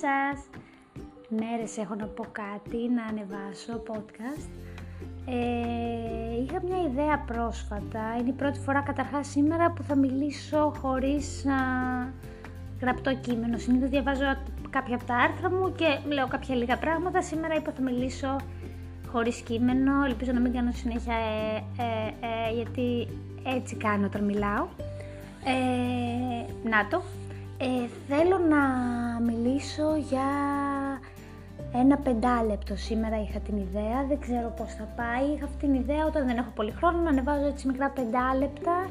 σας! Μέρες έχω να πω κάτι, να ανεβάσω podcast. Ε, είχα μια ιδέα πρόσφατα, είναι η πρώτη φορά καταρχάς σήμερα που θα μιλήσω χωρίς α, γραπτό κείμενο. Συνήθως διαβάζω κάποια από τα άρθρα μου και λέω κάποια λίγα πράγματα. Σήμερα είπα θα μιλήσω χωρίς κείμενο, ελπίζω να μην κάνω συνέχεια ε, ε, ε γιατί έτσι κάνω όταν μιλάω. Ε, να το, ε, θέλω να μιλήσω για ένα πεντάλεπτο σήμερα είχα την ιδέα, δεν ξέρω πώς θα πάει. Είχα αυτή την ιδέα όταν δεν έχω πολύ χρόνο να ανεβάζω έτσι μικρά πεντάλεπτα,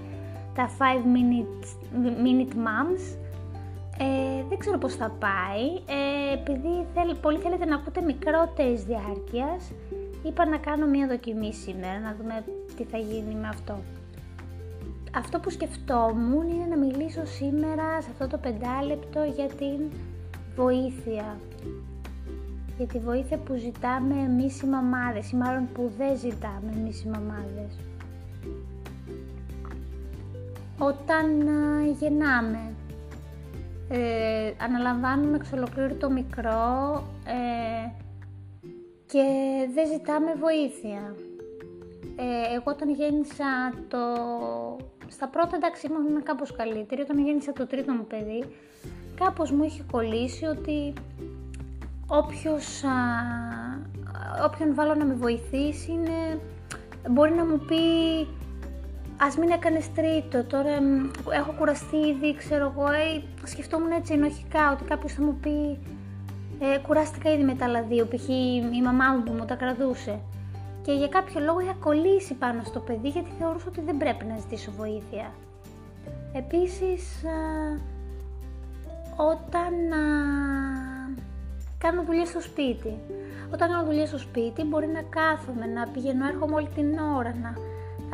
τα 5 minute, minute moms. Ε, δεν ξέρω πώς θα πάει, ε, επειδή θέλ, πολύ θέλετε να ακούτε μικρότερης διάρκειας, είπα να κάνω μια δοκιμή σήμερα, να δούμε τι θα γίνει με αυτό αυτό που σκεφτόμουν είναι να μιλήσω σήμερα σε αυτό το πεντάλεπτο για την βοήθεια. Για τη βοήθεια που ζητάμε εμείς οι μαμάδες ή μάλλον που δεν ζητάμε εμείς οι μαμάδες. Όταν γεννάμε, ε, αναλαμβάνουμε εξ ολοκλήρου το μικρό ε, και δεν ζητάμε βοήθεια. Ε, εγώ όταν γέννησα το στα πρώτα εντάξει ήμουν κάπως καλύτερη, όταν γέννησα το τρίτο μου παιδί, κάπως μου είχε κολλήσει ότι όποιος, α, όποιον βάλω να με βοηθήσει είναι, μπορεί να μου πει ας μην έκανες τρίτο, τώρα έχω κουραστεί ήδη, ξέρω εγώ, ε, σκεφτόμουν έτσι ενοχικά ότι κάποιος θα μου πει ε, κουράστηκα ήδη με τα άλλα δύο, π.χ. η μαμά μου που μου τα κρατούσε και για κάποιο λόγο είχα κολλήσει πάνω στο παιδί γιατί θεωρούσα ότι δεν πρέπει να ζητήσω βοήθεια. Επίσης, όταν κάνω δουλειά στο σπίτι. Όταν κάνω δουλειά στο σπίτι μπορεί να κάθομαι, να πηγαίνω έρχομαι όλη την ώρα, να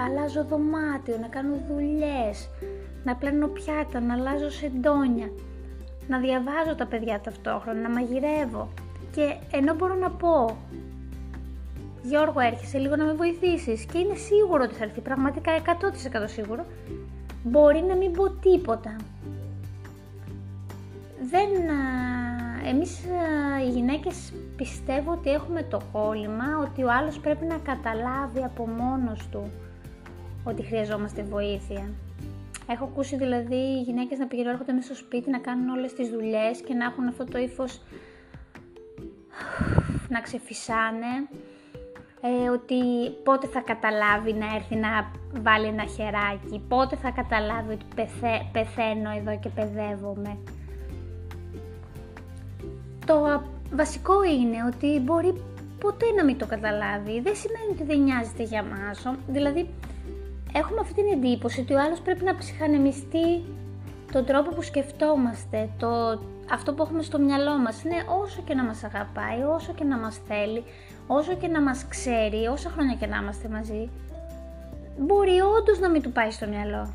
αλλάζω δωμάτιο, να κάνω δουλειές, να πλένω πιάτα, να αλλάζω σεντόνια, να διαβάζω τα παιδιά ταυτόχρονα, να μαγειρεύω. Και ενώ μπορώ να πω Γιώργο έρχεσαι λίγο να με βοηθήσεις και είναι σίγουρο ότι θα έρθει, πραγματικά 100% σίγουρο, μπορεί να μην πω τίποτα. Δεν, εμείς οι γυναίκες πιστεύω ότι έχουμε το κόλλημα ότι ο άλλος πρέπει να καταλάβει από μόνος του ότι χρειαζόμαστε βοήθεια. Έχω ακούσει δηλαδή οι γυναίκες να πηγαίνουν έρχονται μέσα στο σπίτι να κάνουν όλες τις δουλειές και να έχουν αυτό το ύφος να ξεφυσάνε ε, ότι πότε θα καταλάβει να έρθει να βάλει ένα χεράκι, πότε θα καταλάβει ότι πεθαίνω εδώ και παιδεύομαι. Το βασικό είναι ότι μπορεί ποτέ να μην το καταλάβει. Δεν σημαίνει ότι δεν νοιάζεται για μας. Δηλαδή, έχουμε αυτή την εντύπωση ότι ο άλλος πρέπει να ψυχανεμιστεί τον τρόπο που σκεφτόμαστε, το, αυτό που έχουμε στο μυαλό μας. Είναι όσο και να μας αγαπάει, όσο και να μας θέλει, όσο και να μας ξέρει, όσα χρόνια και να είμαστε μαζί, μπορεί όντως να μην του πάει στο μυαλό.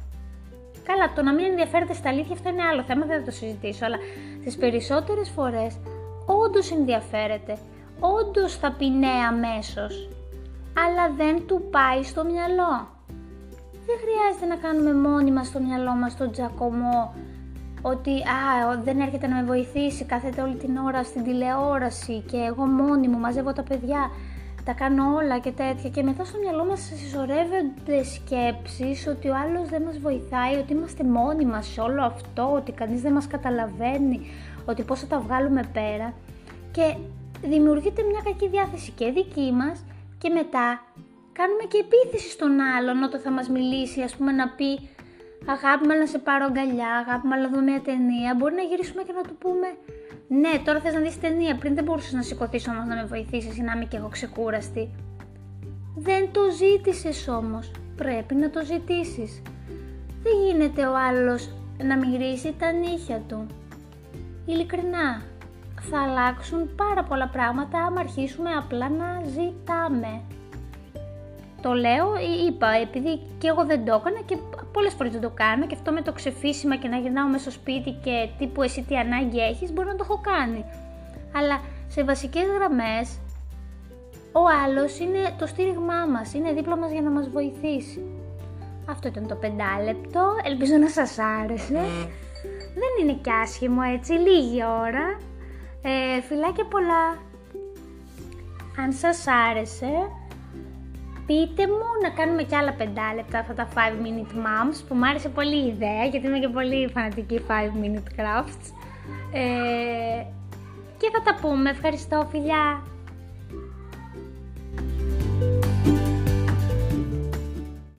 Καλά, το να μην ενδιαφέρεται στα αλήθεια αυτό είναι άλλο θέμα, δεν θα το συζητήσω, αλλά στις περισσότερες φορές όντως ενδιαφέρεται, όντως θα πει ναι αμέσως, αλλά δεν του πάει στο μυαλό. Δεν χρειάζεται να κάνουμε μόνοι μας στο μυαλό μας τον τζακωμό ότι α, δεν έρχεται να με βοηθήσει, κάθεται όλη την ώρα στην τηλεόραση και εγώ μόνη μου μαζεύω τα παιδιά, τα κάνω όλα και τέτοια και μετά στο μυαλό μας συσσωρεύονται σκέψεις ότι ο άλλος δεν μας βοηθάει, ότι είμαστε μόνοι μας σε όλο αυτό, ότι κανείς δεν μας καταλαβαίνει, ότι πώς θα τα βγάλουμε πέρα. Και δημιουργείται μια κακή διάθεση και δική μας και μετά κάνουμε και επίθεση στον άλλον όταν θα μας μιλήσει, ας πούμε να πει αγάπη να σε πάρω αγκαλιά, αγάπη να δούμε μια ταινία, μπορεί να γυρίσουμε και να του πούμε ναι, τώρα θες να δεις ταινία, πριν δεν μπορούσες να σηκωθείς όμως να με βοηθήσεις ή να είμαι και εγώ ξεκούραστη. Δεν το ζήτησες όμως, πρέπει να το ζητήσεις. Δεν γίνεται ο άλλος να μυρίσει τα νύχια του. Ειλικρινά, θα αλλάξουν πάρα πολλά πράγματα άμα αρχίσουμε απλά να ζητάμε. Το λέω, είπα, επειδή και εγώ δεν το έκανα και πολλές φορές δεν το κάνω και αυτό με το ξεφύσιμα και να γυρνάω μέσα στο σπίτι και τύπου εσύ τι ανάγκη έχεις, μπορεί να το έχω κάνει. Αλλά σε βασικές γραμμές, ο άλλος είναι το στήριγμά μας, είναι δίπλα μας για να μας βοηθήσει. Αυτό ήταν το πεντάλεπτο, ελπίζω να σας άρεσε. Δεν είναι κι άσχημο έτσι, λίγη ώρα. Ε, φιλάκια πολλά. Αν σας άρεσε, πείτε μου να κάνουμε κι άλλα 5 λεπτά αυτά τα 5 minute moms που μου άρεσε πολύ η ιδέα γιατί είμαι και πολύ φανατική 5 minute crafts. Ε, και θα τα πούμε. Ευχαριστώ φιλιά.